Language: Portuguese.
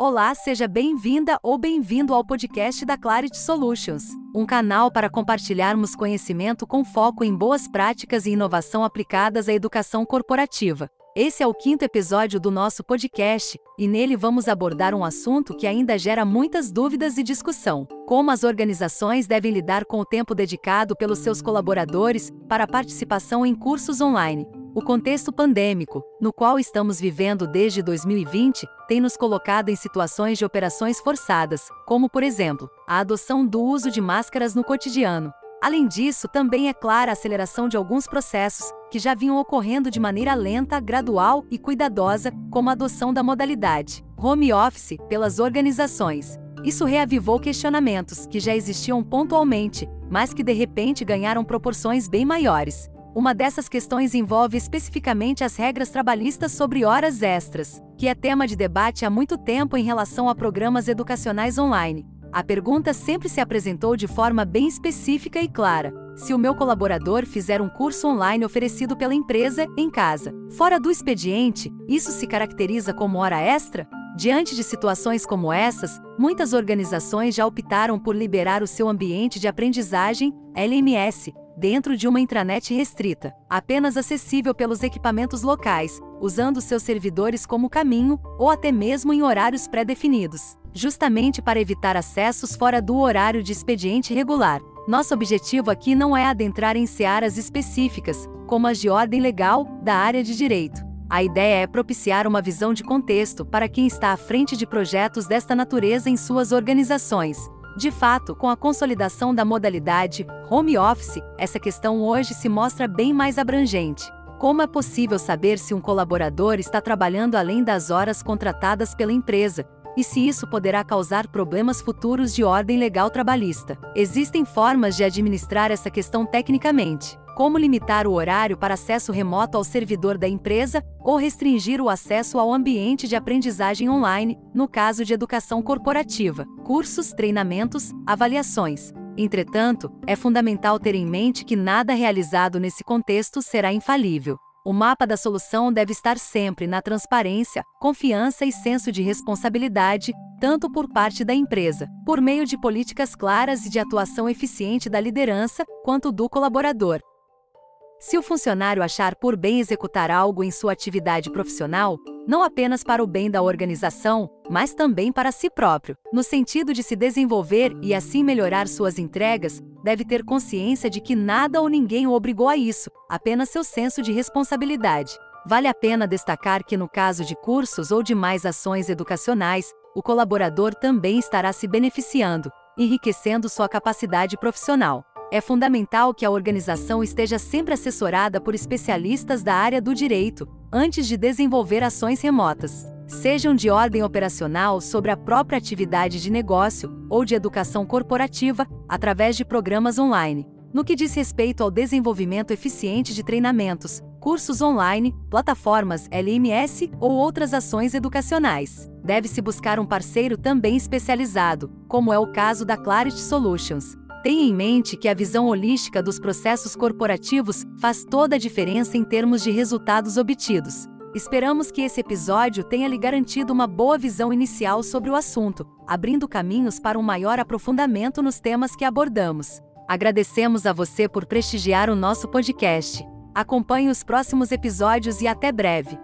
Olá, seja bem-vinda ou bem-vindo ao podcast da Clarity Solutions, um canal para compartilharmos conhecimento com foco em boas práticas e inovação aplicadas à educação corporativa. Esse é o quinto episódio do nosso podcast, e nele vamos abordar um assunto que ainda gera muitas dúvidas e discussão: como as organizações devem lidar com o tempo dedicado pelos seus colaboradores para participação em cursos online. O contexto pandêmico, no qual estamos vivendo desde 2020, tem nos colocado em situações de operações forçadas, como, por exemplo, a adoção do uso de máscaras no cotidiano. Além disso, também é clara a aceleração de alguns processos, que já vinham ocorrendo de maneira lenta, gradual e cuidadosa, como a adoção da modalidade home office pelas organizações. Isso reavivou questionamentos que já existiam pontualmente, mas que de repente ganharam proporções bem maiores. Uma dessas questões envolve especificamente as regras trabalhistas sobre horas extras, que é tema de debate há muito tempo em relação a programas educacionais online. A pergunta sempre se apresentou de forma bem específica e clara: se o meu colaborador fizer um curso online oferecido pela empresa em casa, fora do expediente, isso se caracteriza como hora extra? Diante de situações como essas, muitas organizações já optaram por liberar o seu ambiente de aprendizagem, LMS, dentro de uma intranet restrita, apenas acessível pelos equipamentos locais, usando seus servidores como caminho ou até mesmo em horários pré-definidos, justamente para evitar acessos fora do horário de expediente regular. Nosso objetivo aqui não é adentrar em searas específicas, como as de ordem legal, da área de direito. A ideia é propiciar uma visão de contexto para quem está à frente de projetos desta natureza em suas organizações, de fato, com a consolidação da modalidade home office, essa questão hoje se mostra bem mais abrangente. Como é possível saber se um colaborador está trabalhando além das horas contratadas pela empresa? E se isso poderá causar problemas futuros de ordem legal trabalhista? Existem formas de administrar essa questão tecnicamente como limitar o horário para acesso remoto ao servidor da empresa ou restringir o acesso ao ambiente de aprendizagem online, no caso de educação corporativa, cursos, treinamentos, avaliações. Entretanto, é fundamental ter em mente que nada realizado nesse contexto será infalível. O mapa da solução deve estar sempre na transparência, confiança e senso de responsabilidade, tanto por parte da empresa, por meio de políticas claras e de atuação eficiente da liderança, quanto do colaborador. Se o funcionário achar por bem executar algo em sua atividade profissional, não apenas para o bem da organização, mas também para si próprio, no sentido de se desenvolver e assim melhorar suas entregas, deve ter consciência de que nada ou ninguém o obrigou a isso, apenas seu senso de responsabilidade. Vale a pena destacar que, no caso de cursos ou demais ações educacionais, o colaborador também estará se beneficiando, enriquecendo sua capacidade profissional. É fundamental que a organização esteja sempre assessorada por especialistas da área do direito, antes de desenvolver ações remotas, sejam de ordem operacional sobre a própria atividade de negócio ou de educação corporativa, através de programas online. No que diz respeito ao desenvolvimento eficiente de treinamentos, cursos online, plataformas LMS ou outras ações educacionais, deve-se buscar um parceiro também especializado, como é o caso da Clarity Solutions Tenha em mente que a visão holística dos processos corporativos faz toda a diferença em termos de resultados obtidos. Esperamos que esse episódio tenha lhe garantido uma boa visão inicial sobre o assunto, abrindo caminhos para um maior aprofundamento nos temas que abordamos. Agradecemos a você por prestigiar o nosso podcast. Acompanhe os próximos episódios e até breve.